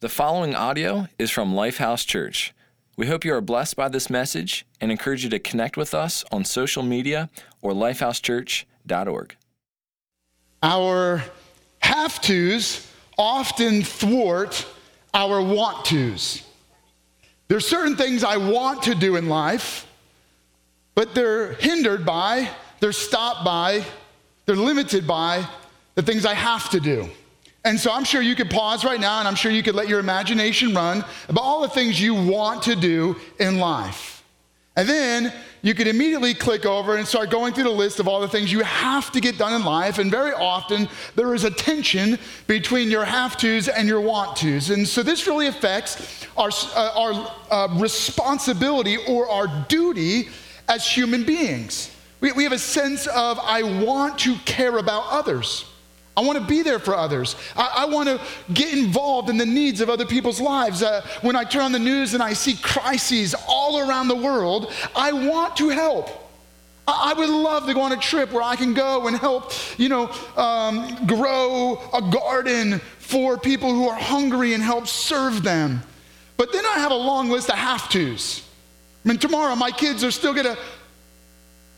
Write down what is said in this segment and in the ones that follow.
The following audio is from Lifehouse Church. We hope you are blessed by this message and encourage you to connect with us on social media or lifehousechurch.org. Our have tos often thwart our want tos. There's certain things I want to do in life, but they're hindered by, they're stopped by, they're limited by the things I have to do. And so I'm sure you could pause right now and I'm sure you could let your imagination run about all the things you want to do in life. And then you could immediately click over and start going through the list of all the things you have to get done in life. And very often there is a tension between your have tos and your want tos. And so this really affects our, uh, our uh, responsibility or our duty as human beings. We, we have a sense of, I want to care about others. I want to be there for others. I, I, want to get involved in the needs of other people's lives. Uh, when I turn on the news and I see crises all around the world, I want to help. I, I would love to go on a trip where I can go and help, you know, um, grow a garden for people who are hungry and help serve them. But then I have a long list of have tos. I mean, tomorrow my kids are still going to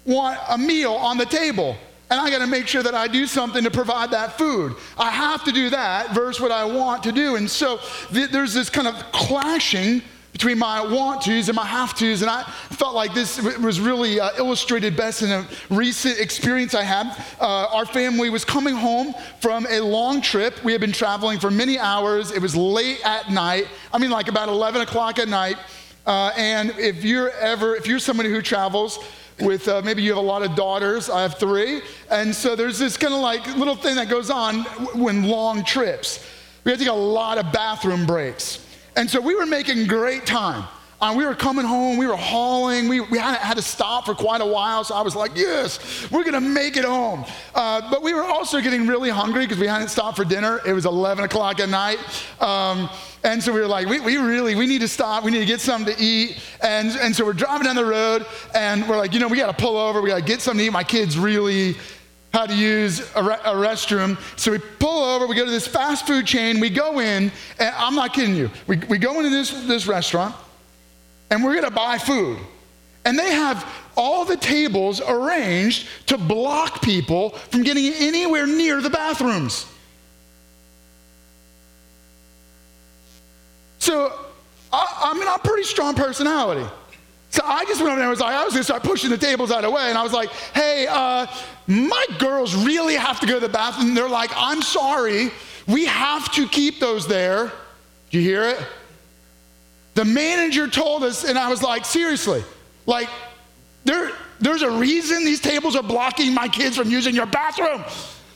want a meal on the table and I got to make sure that I do something to provide that food. I have to do that versus what I want to do. And so th- there's this kind of clashing between my want tos and my have tos. And I felt like this was really uh, illustrated best in a recent experience I had. Uh, our family was coming home from a long trip. We had been traveling for many hours. It was late at night. I mean, like about 11 o'clock at night. Uh, and if you're ever, if you're somebody who travels, with uh, maybe you have a lot of daughters. I have three. And so there's this kind of like little thing that goes on when long trips. We had to take a lot of bathroom breaks. And so we were making great time. Uh, we were coming home, we were hauling, we, we had, had, to stop for quite a while. So I was like, yes, we're gonna make it home. Uh, but we were also getting really hungry because we hadn't stopped for dinner. It was 11 o'clock at night. Um, and so we were like, we, we really, we need to stop. We need to get something to eat. And, and so we're driving down the road and we're like, you know, we gotta pull over. We gotta get something to eat. My kids really how to use a, re- a, restroom. So we pull over, we go to this fast food chain, we go in, and I'm not kidding you. We, we go into this, this restaurant, and we're gonna buy food. And they have all the tables arranged to block people from getting anywhere near the bathrooms. So, I, I mean, I'm a pretty strong personality. So I just went over there and was like, I was gonna start pushing the tables out of the way. And I was like, hey, uh, my girls really have to go to the bathroom. And they're like, I'm sorry, we have to keep those there. Do you hear it? The manager told us, and I was like, seriously, like, there, there's a reason these tables are blocking my kids from using your bathroom.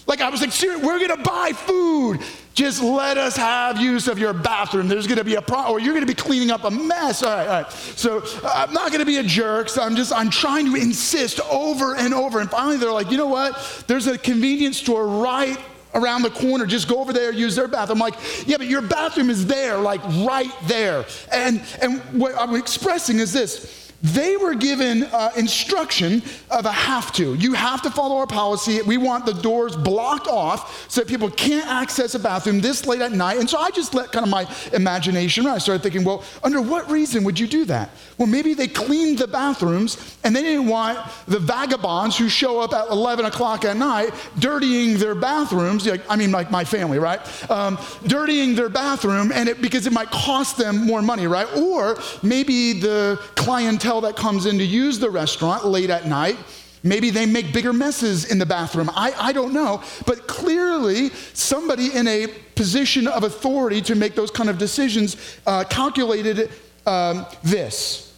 Like, I was like, seriously, we're gonna buy food. Just let us have use of your bathroom. There's gonna be a problem, or you're gonna be cleaning up a mess. All right, all right. So I'm not gonna be a jerk. So I'm just, I'm trying to insist over and over. And finally, they're like, you know what? There's a convenience store right around the corner. Just go over there, use their bathroom. I'm like, yeah, but your bathroom is there, like right there. And, and what I'm expressing is this they were given uh, instruction of a have to. You have to follow our policy. We want the doors blocked off so that people can't access a bathroom this late at night. And so I just let kind of my imagination run. I started thinking, well, under what reason would you do that? Well, maybe they cleaned the bathrooms and they didn't want the vagabonds who show up at 11 o'clock at night dirtying their bathrooms. Like, I mean, like my family, right? Um, dirtying their bathroom and it, because it might cost them more money, right? Or maybe the clientele clientele that comes in to use the restaurant late at night. Maybe they make bigger messes in the bathroom. I, I don't know. But clearly, somebody in a position of authority to make those kind of decisions uh, calculated um, this.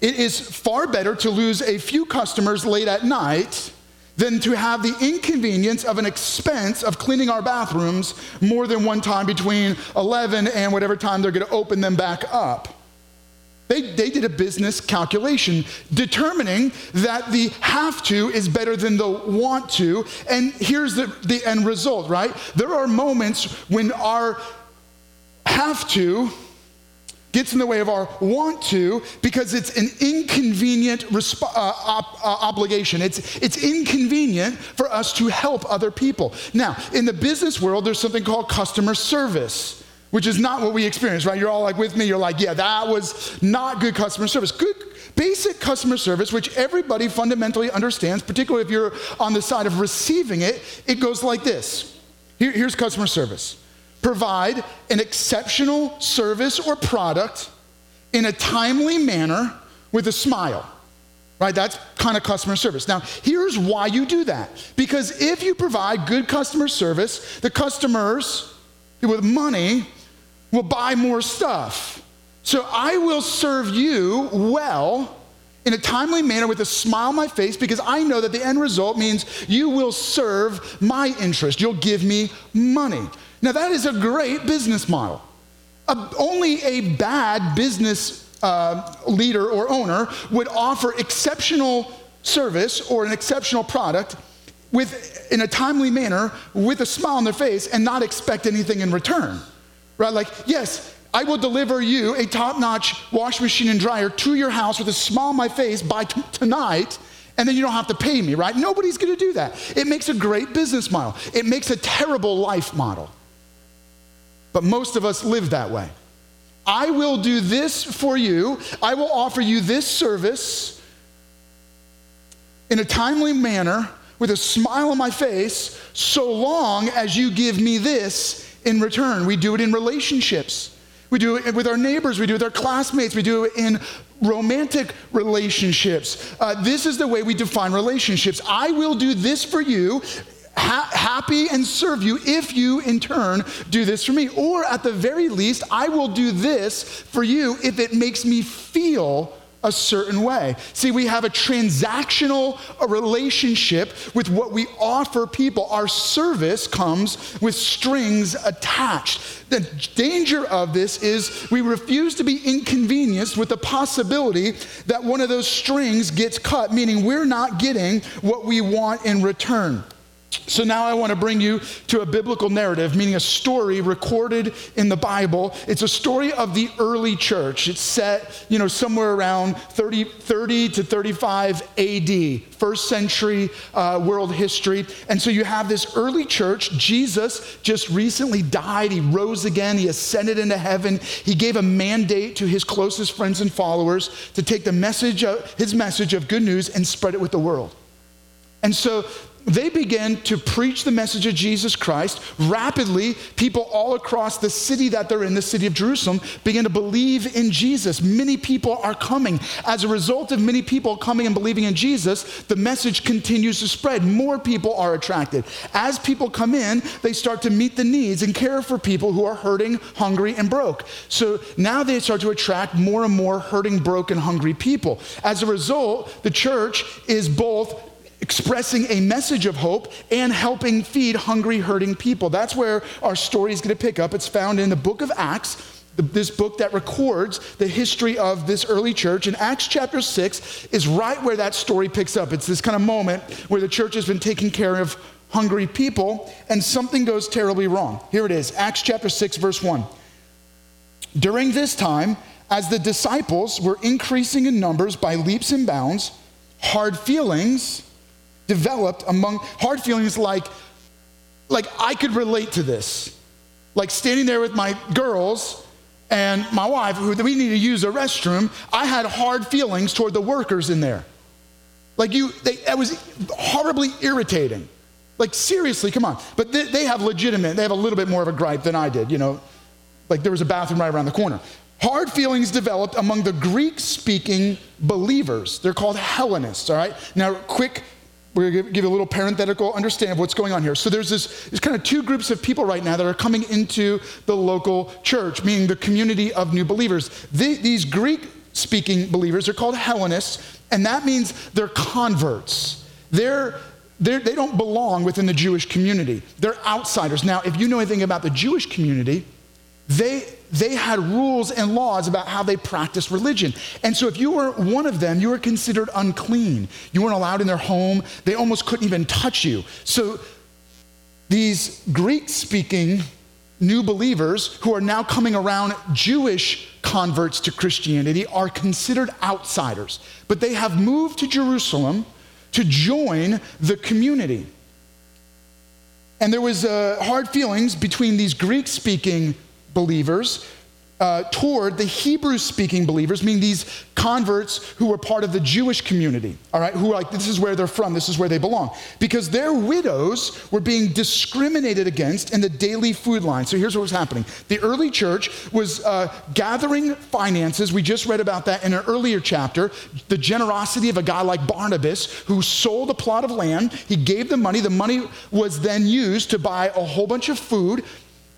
It is far better to lose a few customers late at night than to have the inconvenience of an expense of cleaning our bathrooms more than one time between 11 and whatever time they're going to open them back up. They, they did a business calculation determining that the have to is better than the want to. And here's the, the end result, right? There are moments when our have to gets in the way of our want to because it's an inconvenient resp- uh, op- uh, obligation. It's, it's inconvenient for us to help other people. Now, in the business world, there's something called customer service which is not what we experience, right? You're all like with me, you're like, yeah, that was not good customer service. Good basic customer service, which everybody fundamentally understands, particularly if you're on the side of receiving it, it goes like this. Here, here's customer service provide an exceptional service or product in a timely manner with a smile. Right? That's kind of customer service. Now, here's why you do that. Because if you provide good customer service, the customers with money will buy more stuff. So I will serve you well in a timely manner with a smile on my face because I know that the end result means you will serve my interest. You'll give me money. Now, that is a great business model. Uh, only a bad business uh, leader or owner would offer exceptional service or an exceptional product with, in a timely manner with a smile on their face and not expect anything in return. Right? Like, yes, I will deliver you a top notch wash machine and dryer to your house with a smile on my face by t- tonight, and then you don't have to pay me, right? Nobody's gonna do that. It makes a great business model, it makes a terrible life model. But most of us live that way. I will do this for you, I will offer you this service in a timely manner with a smile on my face, so long as you give me this in return. We do it in relationships. We do it with our neighbors, we do it with our classmates, we do it in romantic relationships. Uh, this is the way we define relationships. I will do this for you, ha- happy and serve you if you in turn do this for me. Or at the very least, I will do this for you if it makes me feel a certain way. See, we have a transactional relationship with what we offer people. Our service comes with strings attached. The danger of this is we refuse to be inconvenienced with the possibility that one of those strings gets cut, meaning we're not getting what we want in return. So now I want to bring you to a biblical narrative, meaning a story recorded in the Bible. It's a story of the early church. It's set, you know, somewhere around 30, 30 to 35 AD, first century uh, world history. And so you have this early church. Jesus just recently died. He rose again. He ascended into heaven. He gave a mandate to his closest friends and followers to take the message, of, his message of good news and spread it with the world. And so they began to preach the message of Jesus Christ. Rapidly, people all across the city that they're in, the city of Jerusalem, began to believe in Jesus. Many people are coming. As a result of many people coming and believing in Jesus, the message continues to spread. More people are attracted. As people come in, they start to meet the needs and care for people who are hurting, hungry, and broke. So now they start to attract more and more hurting, broken, hungry people. As a result, the church is both expressing a message of hope and helping feed hungry, hurting people. That's where our story is going to pick up. It's found in the book of Acts. This book that records the history of this early church. And Acts chapter 6 is right where that story picks up. It's this kind of moment where the church has been taking care of hungry people and something goes terribly wrong. Here it is Acts chapter 6, verse 1. During this time, as the disciples were increasing in numbers by leaps and bounds, hard feelings developed among hard feelings like, like I could relate to this. Like standing there with my girls and my wife, who we need to use a restroom, I had hard feelings toward the workers in there. Like you, they, it was horribly irritating. Like seriously, come on. But they, they have legitimate, they have a little bit more of a gripe than I did, you know. Like there was a bathroom right around the corner. Hard feelings developed among the Greek speaking believers. They're called Hellenists, all right? Now, quick we're going to give you a little parenthetical understanding of what's going on here. So there's this there's kind of two groups of people right now that are coming into the local church, meaning the community of new believers. these Greek speaking believers are called Hellenists, and that means they're converts. They're, they're, they don't belong within the Jewish community. They're outsiders. Now, if you know anything about the Jewish community, they they had rules and laws about how they practiced religion. And so if you were one of them, you were considered unclean. You weren't allowed in their home. They almost couldn't even touch you. So these Greek speaking new believers who are now coming around Jewish converts to Christianity are considered outsiders. But they have moved to Jerusalem to join the community. And there was uh, hard feelings between these Greek speaking believers uh, toward the Hebrew speaking believers, meaning these converts who were part of the Jewish community, all right, who were like, this is where they're from, this is where they belong. Because their widows were being discriminated against in the daily food line. So here's what was happening the early church was uh, gathering finances. We just read about that in an earlier chapter. The generosity of a guy like Barnabas who sold a plot of land, he gave the money. The money was then used to buy a whole bunch of food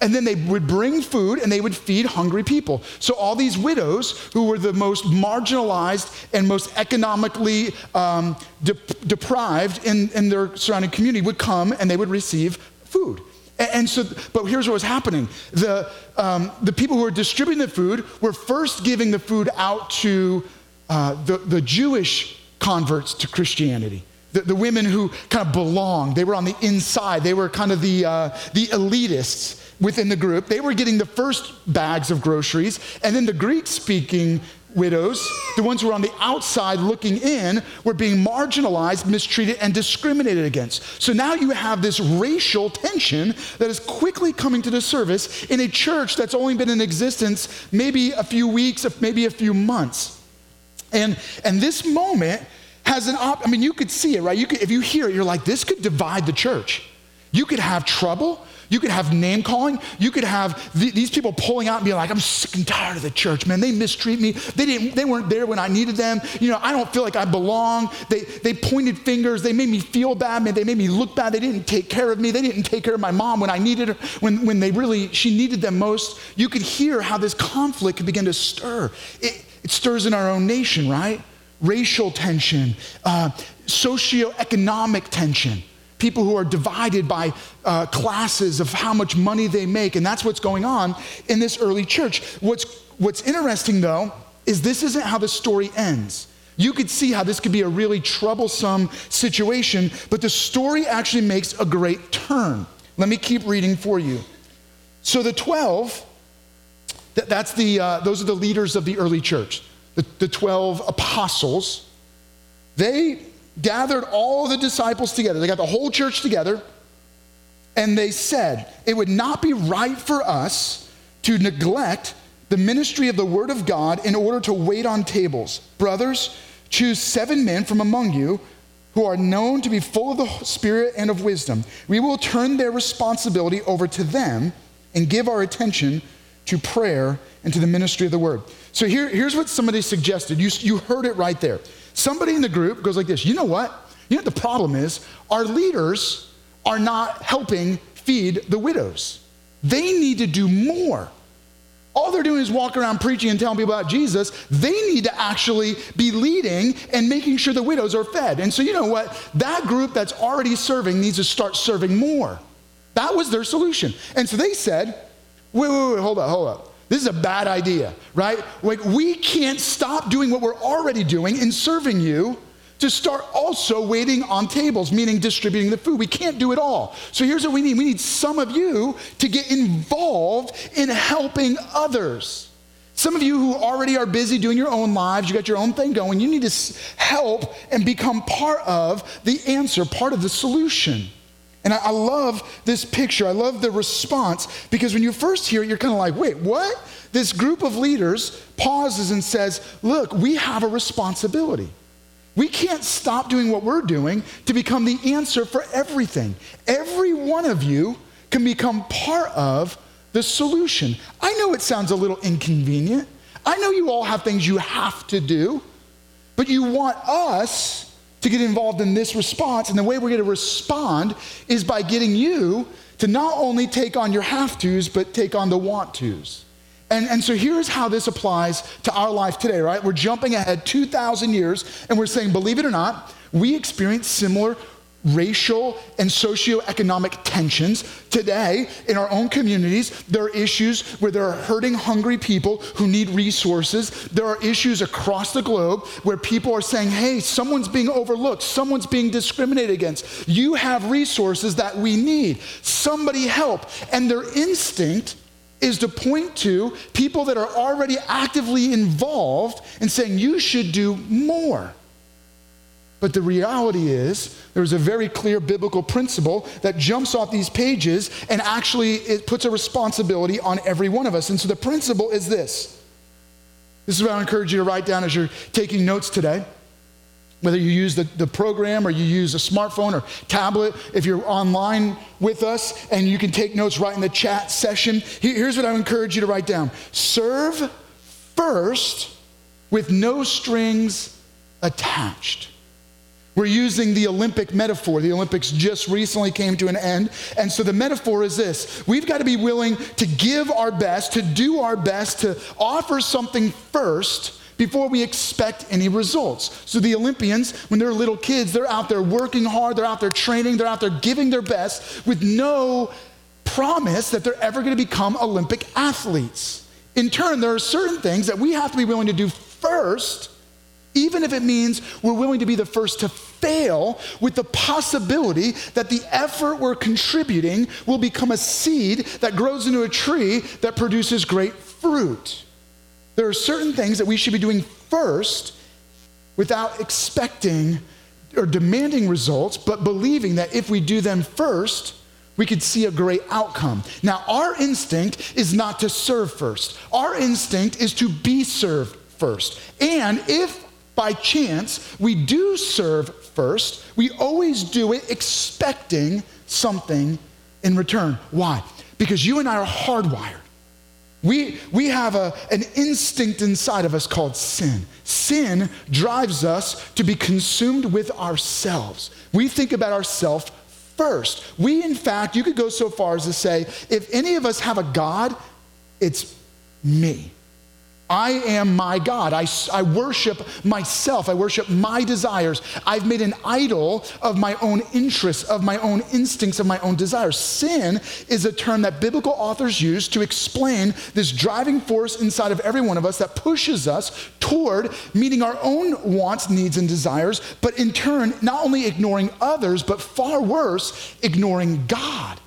and then they would bring food and they would feed hungry people. So, all these widows who were the most marginalized and most economically um, de- deprived in, in their surrounding community would come and they would receive food. And, and so, but here's what was happening the, um, the people who were distributing the food were first giving the food out to uh, the, the Jewish converts to Christianity. The, the, women who kind of belonged, they were on the inside, they were kind of the, uh, the elitists within the group. They were getting the first bags of groceries, and then the Greek speaking widows, the ones who were on the outside looking in, were being marginalized, mistreated, and discriminated against. So now you have this racial tension that is quickly coming to the surface in a church that's only been in existence maybe a few weeks, maybe a few months. And, and this moment has an op, I mean, you could see it, right? You could, if you hear it, you're like, this could divide the church. You could have trouble. You could have name calling. You could have th- these people pulling out and being like, I'm sick and tired of the church, man. They mistreat me. They, didn't, they weren't there when I needed them. You know, I don't feel like I belong. They, they pointed fingers. They made me feel bad, man. They made me look bad. They didn't take care of me. They didn't take care of my mom when I needed her, when, when they really, she needed them most. You could hear how this conflict could begin to stir. It, it stirs in our own nation, right? Racial tension, uh, socioeconomic tension people who are divided by uh, classes of how much money they make. And that's what's going on in this early church. What's, what's interesting, though, is this isn't how the story ends. You could see how this could be a really troublesome situation, but the story actually makes a great turn. Let me keep reading for you. So the 12, that's the, uh, those are the leaders of the early church, the, the 12 apostles. They gathered all the disciples together. They got the whole church together, and they said, It would not be right for us to neglect the ministry of the word of God in order to wait on tables. Brothers, choose seven men from among you who are known to be full of the Spirit and of wisdom. We will turn their responsibility over to them and give our attention to prayer and to the ministry of the word. So here, here's what somebody suggested. You, you heard it right there. Somebody in the group goes like this You know what? You know what the problem is? Our leaders are not helping feed the widows. They need to do more. All they're doing is walk around preaching and telling people about Jesus. They need to actually be leading and making sure the widows are fed. And so, you know what? That group that's already serving needs to start serving more. That was their solution. And so they said, wait, wait, wait, hold up, hold up. This is a bad idea, right? Like, we can't stop doing what we're already doing in serving you to start also waiting on tables, meaning distributing the food. We can't do it all. So here's what we need we need some of you to get involved in helping others. Some of you who already are busy doing your own lives, you got your own thing going, you need to help and become part of the answer, part of the solution. And I, I love this picture. I love the response because when you first hear it, you're kind of like, wait, what? This group of leaders pauses and says, look, we have a responsibility. We can't stop doing what we're doing to become the answer for everything. Every one of you can become part of the solution. I know it sounds a little inconvenient. I know you all have things you have to do, but you want us to get involved in this response. And the way we're going to respond is by getting you to not only take on your have tos, but take on the want tos. And, and so here's how this applies to our life today, right? We're jumping ahead 2,000 years and we're saying, believe it or not, we experience similar racial and socioeconomic tensions. Today, in our own communities, there are issues where there are hurting, hungry people who need resources. There are issues across the globe where people are saying, hey, someone's being overlooked, someone's being discriminated against. You have resources that we need. Somebody help. And their instinct is to point to people that are already actively involved and saying, you should do more. But the reality is, there's a very clear biblical principle that jumps off these pages and actually it puts a responsibility on every one of us. And so the principle is this. This is what I encourage you to write down as you're taking notes today. Whether you use the, the program or you use a smartphone or tablet, if you're online with us and you can take notes right in the chat session, here's what I encourage you to write down Serve first with no strings attached. We're using the Olympic metaphor. The Olympics just recently came to an end. And so the metaphor is this we've got to be willing to give our best, to do our best, to offer something first before we expect any results. So the Olympians, when they're little kids, they're out there working hard, they're out there training, they're out there giving their best with no promise that they're ever going to become Olympic athletes. In turn, there are certain things that we have to be willing to do first even if it means we're willing to be the first to fail with the possibility that the effort we're contributing will become a seed that grows into a tree that produces great fruit. There are certain things that we should be doing first without expecting or demanding results, but believing that if we do them first, we could see a great outcome. Now, our instinct is not to serve first, our instinct is to be served first. And if by chance we do serve first, we always do it expecting something in return. Why? Because you and I are hardwired. We, we have a, an instinct inside of us called sin. Sin drives us to be consumed with ourselves. We think about ourselves first. We, in fact, you could go so far as to say, if any of us have a God, it's me. I am my God. I, I worship myself. I worship my desires. I've made an idol of my own interests, of my own instincts, of my own desires. Sin is a term that biblical authors use to explain this driving force inside of every one of us that pushes us toward meeting our own wants, needs, and desires, but in turn, not only ignoring others, but far worse, ignoring God.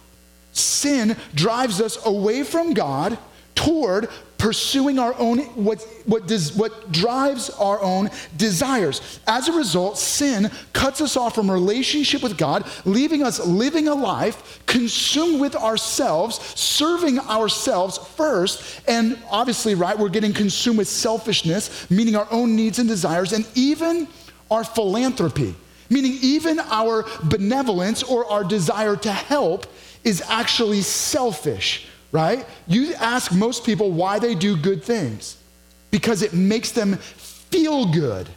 Sin drives us away from God toward pursuing our own, what, what, does, what drives our own desires. As a result, sin cuts us off from relationship with God, leaving us living a life consumed with ourselves, serving ourselves first. And obviously, right, we're getting consumed with selfishness, meaning our own needs and desires, and even our philanthropy, meaning even our benevolence or our desire to help is actually selfish right? You ask most people why they do good things because it makes them feel good.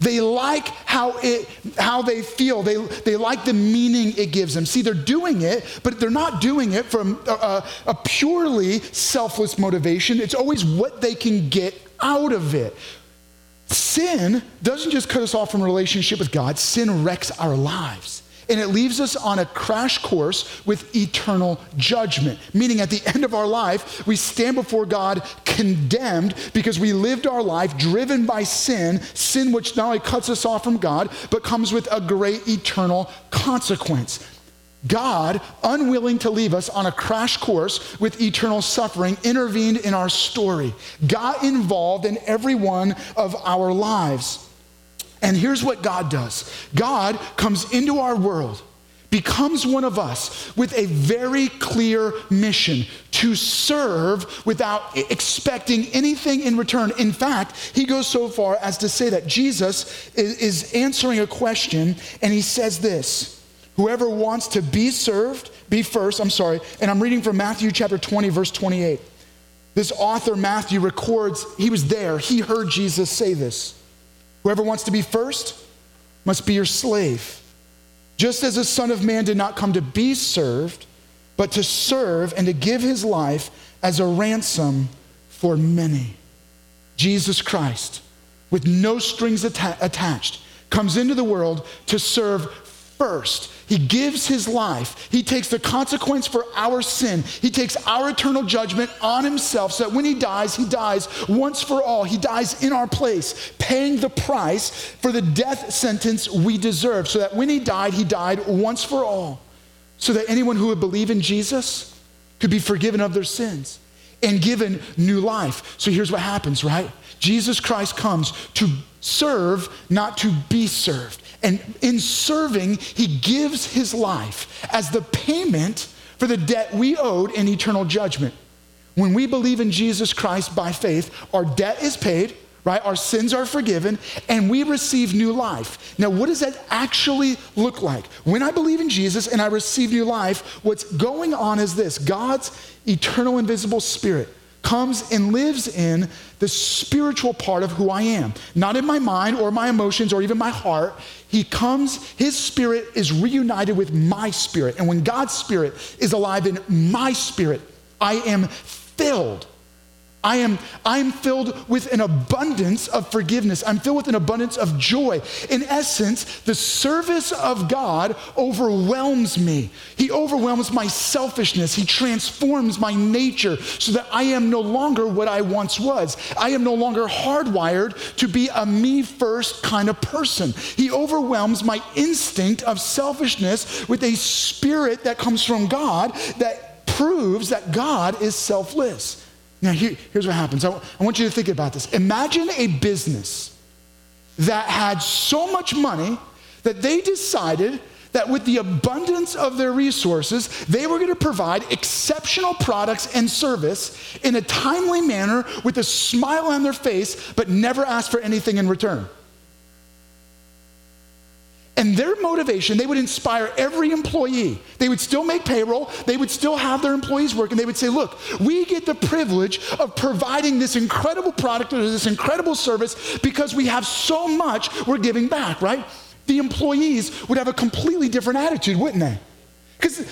They like how, it, how they feel. They, they like the meaning it gives them. See, they're doing it, but they're not doing it from a, a purely selfless motivation. It's always what they can get out of it. Sin doesn't just cut us off from relationship with God, sin wrecks our lives. And it leaves us on a crash course with eternal judgment. Meaning, at the end of our life, we stand before God condemned because we lived our life driven by sin, sin which not only cuts us off from God, but comes with a great eternal consequence. God, unwilling to leave us on a crash course with eternal suffering, intervened in our story, got involved in every one of our lives. And here's what God does God comes into our world, becomes one of us with a very clear mission to serve without expecting anything in return. In fact, he goes so far as to say that Jesus is answering a question, and he says this. Whoever wants to be served, be first. I'm sorry. And I'm reading from Matthew chapter 20, verse 28. This author, Matthew, records, he was there. He heard Jesus say this. Whoever wants to be first must be your slave. Just as the Son of Man did not come to be served, but to serve and to give his life as a ransom for many. Jesus Christ, with no strings atta- attached, comes into the world to serve first. He gives his life. He takes the consequence for our sin. He takes our eternal judgment on himself so that when he dies, he dies once for all. He dies in our place, paying the price for the death sentence we deserve. So that when he died, he died once for all. So that anyone who would believe in Jesus could be forgiven of their sins and given new life. So here's what happens, right? Jesus Christ comes to serve, not to be served. And in serving, he gives his life as the payment for the debt we owed in eternal judgment. When we believe in Jesus Christ by faith, our debt is paid, right? Our sins are forgiven, and we receive new life. Now, what does that actually look like? When I believe in Jesus and I receive new life, what's going on is this God's eternal, invisible spirit comes and lives in the spiritual part of who I am. Not in my mind or my emotions or even my heart. He comes, his spirit is reunited with my spirit. And when God's spirit is alive in my spirit, I am filled I am I'm filled with an abundance of forgiveness. I'm filled with an abundance of joy. In essence, the service of God overwhelms me. He overwhelms my selfishness. He transforms my nature so that I am no longer what I once was. I am no longer hardwired to be a me first kind of person. He overwhelms my instinct of selfishness with a spirit that comes from God that proves that God is selfless. Now, here, here's what happens. I, I want you to think about this. Imagine a business that had so much money that they decided that with the abundance of their resources, they were going to provide exceptional products and service in a timely manner with a smile on their face, but never ask for anything in return. And their motivation, they would inspire every employee. They would still make payroll, they would still have their employees work, and they would say, Look, we get the privilege of providing this incredible product or this incredible service because we have so much we're giving back, right? The employees would have a completely different attitude, wouldn't they? Because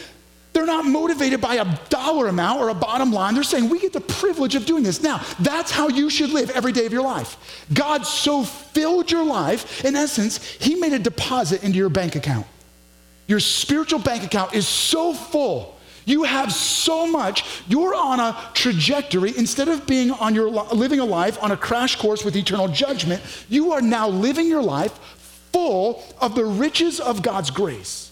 they're not motivated by a dollar amount or a bottom line. They're saying, we get the privilege of doing this. Now, that's how you should live every day of your life. God so filled your life, in essence, He made a deposit into your bank account. Your spiritual bank account is so full. You have so much. You're on a trajectory. Instead of being on your living a life on a crash course with eternal judgment, you are now living your life full of the riches of God's grace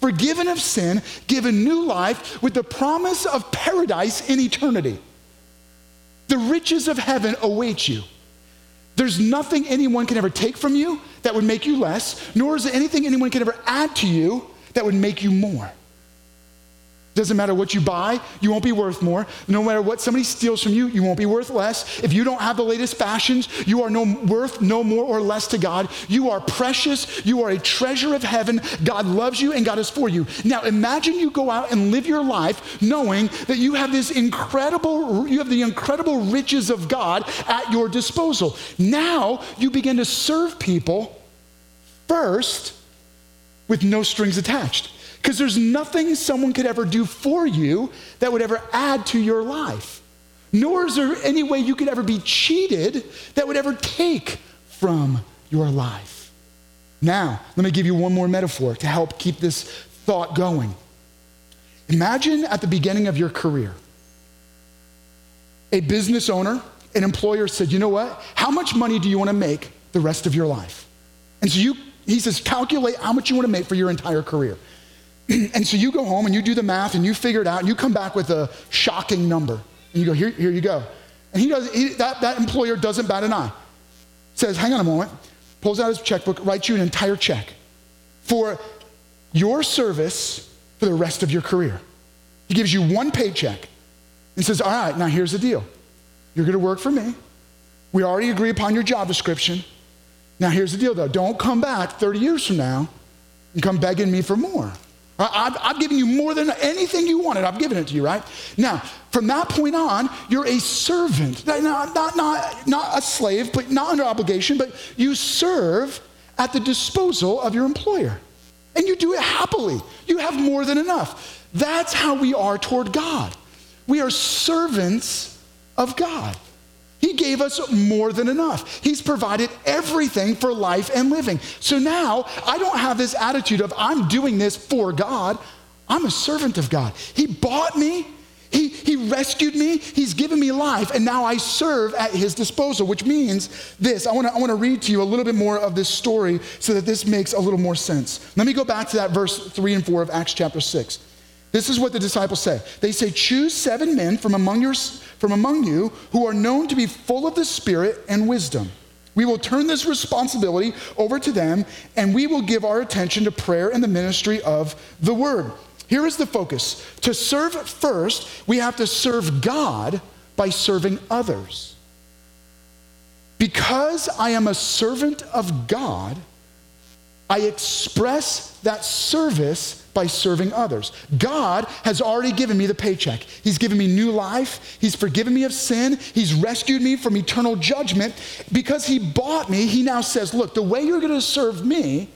forgiven of sin, given new life with the promise of paradise in eternity. The riches of heaven await you. There's nothing anyone can ever take from you that would make you less, nor is there anything anyone can ever add to you that would make you more. Doesn't matter what you buy, you won't be worth more. No matter what somebody steals from you, you won't be worth less. If you don't have the latest fashions, you are no worth no more or less to God. You are precious. You are a treasure of heaven. God loves you and God is for you. Now imagine you go out and live your life knowing that you have this incredible, you have the incredible riches of God at your disposal. Now you begin to serve people first with no strings attached. Because there's nothing someone could ever do for you that would ever add to your life. Nor is there any way you could ever be cheated that would ever take from your life. Now, let me give you one more metaphor to help keep this thought going. Imagine at the beginning of your career, a business owner, an employer said, You know what? How much money do you want to make the rest of your life? And so you, he says, calculate how much you want to make for your entire career. and so you go home and you do the math and you figure it out and you come back with a shocking number. And you go, here, here you go. And he does, he, that, that employer doesn't bat an eye. Says, hang on a moment, pulls out his checkbook, writes you an entire check for your service for the rest of your career. He gives you one paycheck and says, all right, now here's the deal. You're going to work for me. We already agree upon your job description. Now here's the deal though. Don't come back 30 years from now and come begging me for more. I've, I've, given you more than anything you wanted. I've given it to you, right? Now, from that point on, you're a servant. Not, not, not, not a slave, but not under obligation, but you serve at the disposal of your employer. And you do it happily. You have more than enough. That's how we are toward God. We are servants of God. He gave us more than enough. He's provided everything for life and living. So now I don't have this attitude of I'm doing this for God. I'm a servant of God. He bought me, He, he rescued me, He's given me life, and now I serve at His disposal, which means this. I wanna, I wanna read to you a little bit more of this story so that this makes a little more sense. Let me go back to that verse 3 and 4 of Acts chapter 6. This is what the disciples say. They say, Choose seven men from among, your, from among you who are known to be full of the Spirit and wisdom. We will turn this responsibility over to them and we will give our attention to prayer and the ministry of the word. Here is the focus to serve first, we have to serve God by serving others. Because I am a servant of God, I express that service by serving others. God has already given me the paycheck. He's given me new life. He's forgiven me of sin. He's rescued me from eternal judgment. Because He bought me, He now says, Look, the way you're going to serve me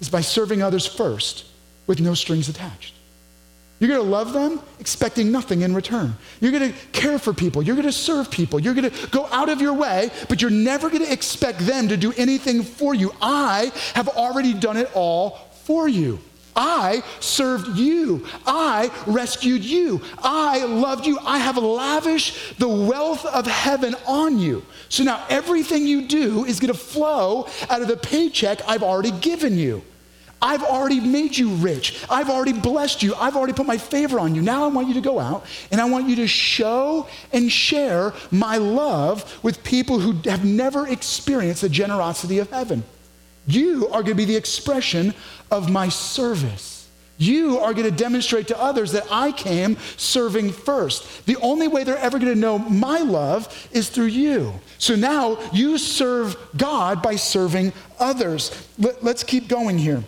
is by serving others first with no strings attached. You're going to love them expecting nothing in return. You're going to care for people. You're going to serve people. You're going to go out of your way, but you're never going to expect them to do anything for you. I have already done it all for you. I served you. I rescued you. I loved you. I have lavished the wealth of heaven on you. So now everything you do is going to flow out of the paycheck I've already given you. I've already made you rich. I've already blessed you. I've already put my favor on you. Now I want you to go out and I want you to show and share my love with people who have never experienced the generosity of heaven. You are going to be the expression of my service. You are going to demonstrate to others that I came serving first. The only way they're ever going to know my love is through you. So now you serve God by serving others. Let, us keep going here.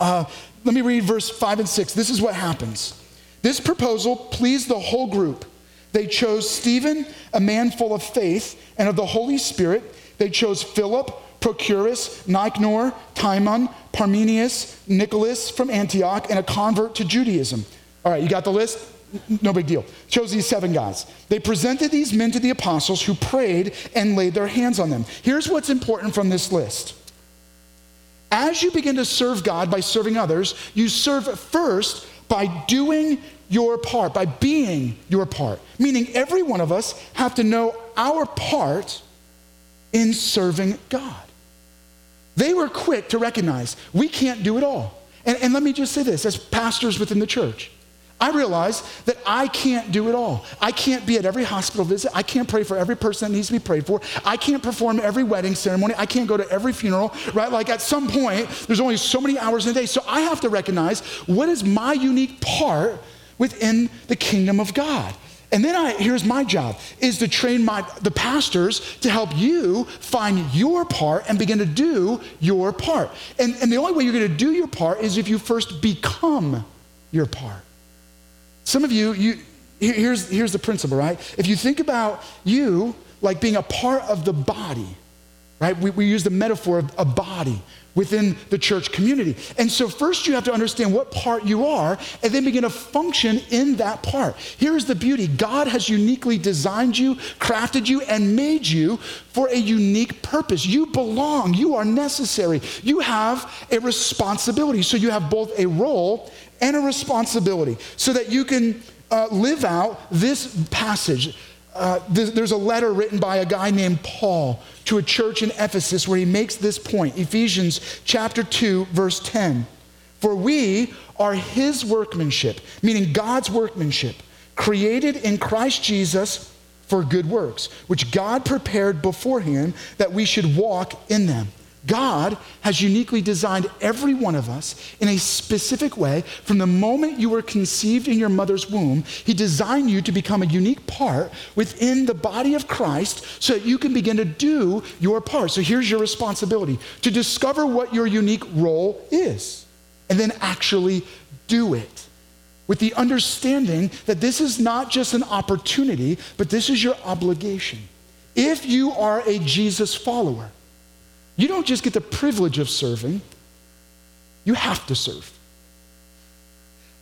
Uh, let me read verse 5 and 6. This is what happens. This proposal pleased the whole group. They chose Stephen, a man full of faith and of the Holy Spirit. They chose Philip, Prochorus, Nicanor, Timon, Parmenas, Nicholas from Antioch, and a convert to Judaism. All right, you got the list? No big deal. Chose these seven guys. They presented these men to the apostles who prayed and laid their hands on them. Here's what's important from this list as you begin to serve God by serving others, you serve first by doing your part, by being your part. Meaning, every one of us have to know our part in serving God. They were quick to recognize we can't do it all. And, and let me just say this as pastors within the church, I realize that I can't do it all. I can't be at every hospital visit. I can't pray for every person that needs to be prayed for. I can't perform every wedding ceremony. I can't go to every funeral, right? Like at some point, there's only so many hours in a day. So I have to recognize what is my unique part within the kingdom of God. And then I, here's my job is to train my, the pastors to help you find your part and begin to do your part. And, and the only way you're going to do your part is if you first become your part. Some of you, you here's, here's the principle, right? If you think about you like being a part of the body, right? We, we use the metaphor of a body within the church community. And so, first, you have to understand what part you are and then begin to function in that part. Here's the beauty God has uniquely designed you, crafted you, and made you for a unique purpose. You belong, you are necessary, you have a responsibility. So, you have both a role and a responsibility so that you can uh, live out this passage. Uh, there's a letter written by a guy named Paul to a church in Ephesus where he makes this point Ephesians chapter 2, verse 10. For we are his workmanship, meaning God's workmanship, created in Christ Jesus for good works, which God prepared beforehand that we should walk in them. God has uniquely designed every one of us in a specific way. From the moment you were conceived in your mother's womb, He designed you to become a unique part within the body of Christ so that you can begin to do your part. So here's your responsibility to discover what your unique role is and then actually do it with the understanding that this is not just an opportunity, but this is your obligation. If you are a Jesus follower, you don't just get the privilege of serving, you have to serve.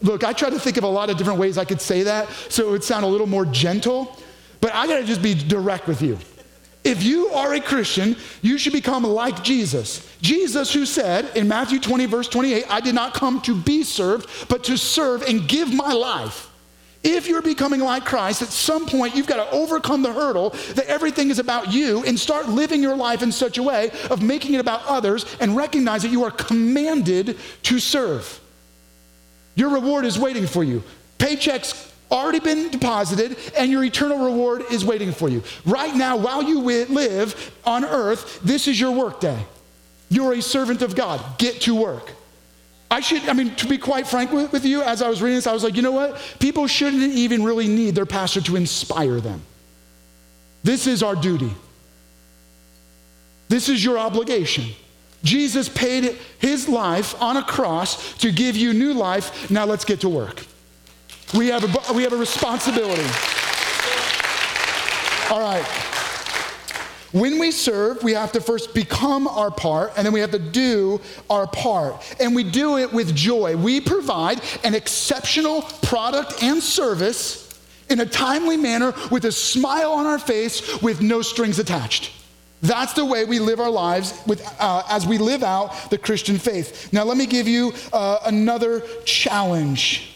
Look, I try to think of a lot of different ways I could say that so it would sound a little more gentle, but I gotta just be direct with you. If you are a Christian, you should become like Jesus. Jesus, who said in Matthew 20, verse 28, I did not come to be served, but to serve and give my life if you're becoming like Christ, at some point you've got to overcome the hurdle that everything is about you and start living your life in such a way of making it about others and recognize that you are commanded to serve. Your reward is waiting for you. Paychecks already been deposited, and your eternal reward is waiting for you. Right now, while you live on earth, this is your work day. You're a servant of God. Get to work. I should, I mean, to be quite frank with, with, you, as I was reading this, I was like, you know what? People shouldn't even really need their pastor to inspire them. This is our duty. This is your obligation. Jesus paid his life on a cross to give you new life. Now let's get to work. We have a, we have a responsibility. All right. When we serve, we have to first become our part, and then we have to do our part. And we do it with joy. We provide an exceptional product and service in a timely manner with a smile on our face with no strings attached. That's the way we live our lives with, uh, as we live out the Christian faith. Now, let me give you uh, another challenge.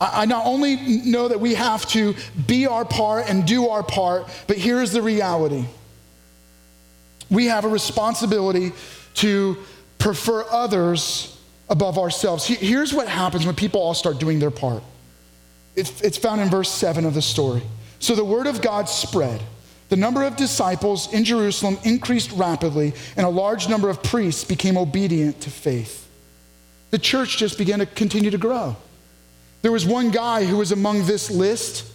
I not only know that we have to be our part and do our part, but here's the reality we have a responsibility to prefer others above ourselves. Here's what happens when people all start doing their part it's found in verse 7 of the story. So the word of God spread. The number of disciples in Jerusalem increased rapidly, and a large number of priests became obedient to faith. The church just began to continue to grow. There was one guy who was among this list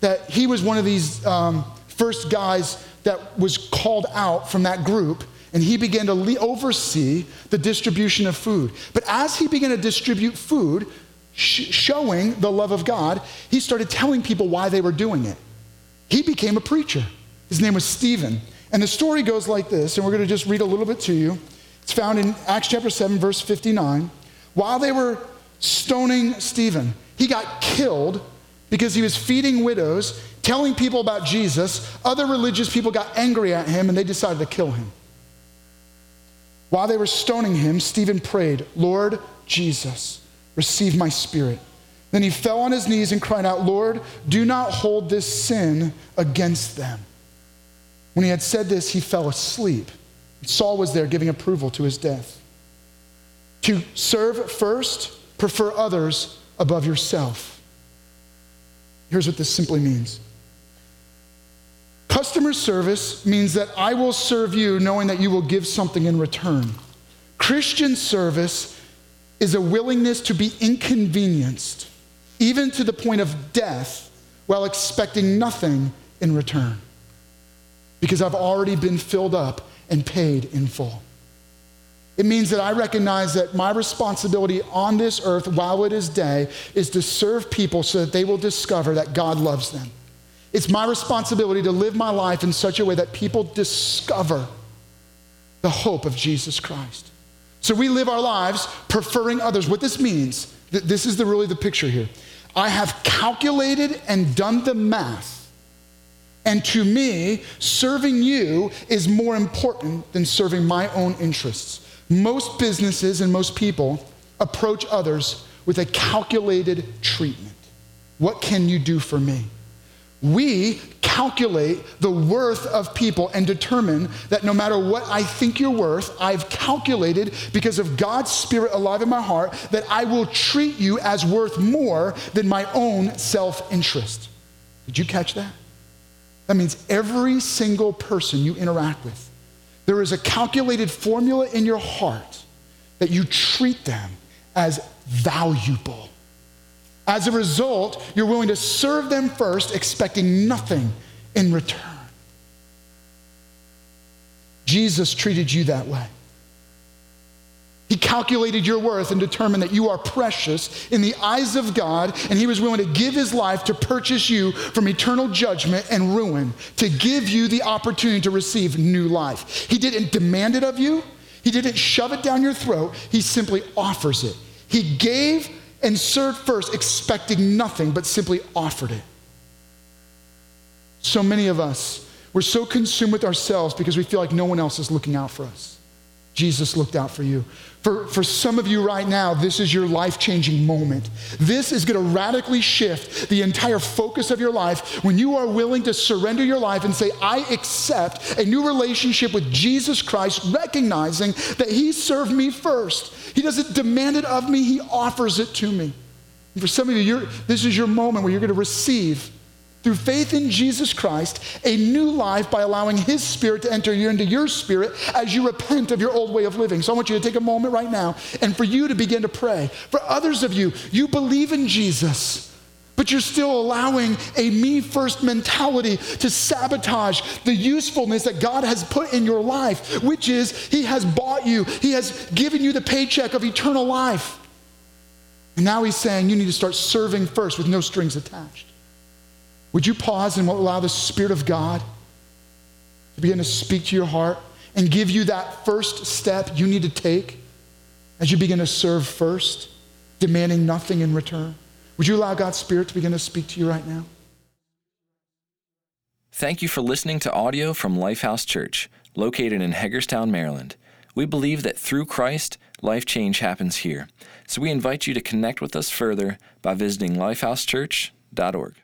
that he was one of these um, first guys that was called out from that group, and he began to le- oversee the distribution of food. But as he began to distribute food, sh- showing the love of God, he started telling people why they were doing it. He became a preacher. His name was Stephen. And the story goes like this, and we're going to just read a little bit to you. It's found in Acts chapter 7, verse 59. While they were stoning Stephen. He got killed because he was feeding widows, telling people about Jesus. Other religious people got angry at him and they decided to kill him. While they were stoning him, Stephen prayed, Lord Jesus, receive my spirit. Then he fell on his knees and cried out, Lord, do not hold this sin against them. When he had said this, he fell asleep. Saul was there giving approval to his death. To serve first prefer others above yourself. Here's what this simply means customer service means that I will serve you knowing that you will give something in return. Christian service is a willingness to be inconvenienced, even to the point of death, while expecting nothing in return. Because I've already been filled up and paid in full. It means that I recognize that my responsibility on this earth while it is day is to serve people so that they will discover that God loves them. It's my responsibility to live my life in such a way that people discover the hope of Jesus Christ. So we live our lives preferring others. What this means, this is the, really the picture here. I have calculated and done the math. And to me, serving you is more important than serving my own interests. Most businesses and most people approach others with a calculated treatment. What can you do for me? We calculate the worth of people and determine that no matter what I think you're worth, I've calculated because of God's Spirit alive in my heart that I will treat you as worth more than my own self interest. Did you catch that? That means every single person you interact with there is a calculated formula in your heart that you treat them as valuable. As a result, you're willing to serve them first, expecting nothing in return. Jesus treated you that way. He calculated your worth and determined that you are precious in the eyes of God, and He was willing to give His life to purchase you from eternal judgment and ruin, to give you the opportunity to receive new life. He didn't demand it of you, He didn't shove it down your throat, He simply offers it. He gave and served first, expecting nothing, but simply offered it. So many of us, we're so consumed with ourselves because we feel like no one else is looking out for us. Jesus looked out for you. For, for some of you right now, this is your life changing moment. This is going to radically shift the entire focus of your life when you are willing to surrender your life and say, I accept a new relationship with Jesus Christ, recognizing that He served me first. He doesn't demand it of me, He offers it to me. And for some of you, this is your moment where you're going to receive, through faith in Jesus Christ, a new life by allowing His Spirit to enter you into your spirit as you repent of your old way of living. So I want you to take a moment right now and for you to begin to pray. For others of you, you believe in Jesus but you're still allowing a me first mentality to sabotage the usefulness that God has put in your life, which is He has bought you, He has given you the paycheck of eternal life. And now He's saying you need to start serving first with no strings attached. Would you pause and allow the Spirit of God to begin to speak to your heart and give you that first step you need to take as you begin to serve first, demanding nothing in return? Would you allow God's Spirit to begin to speak to you right now? Thank you for listening to audio from Lifehouse Church, located in Hagerstown, Maryland. We believe that through Christ, life change happens here. So we invite you to connect with us further by visiting lifehousechurch.org.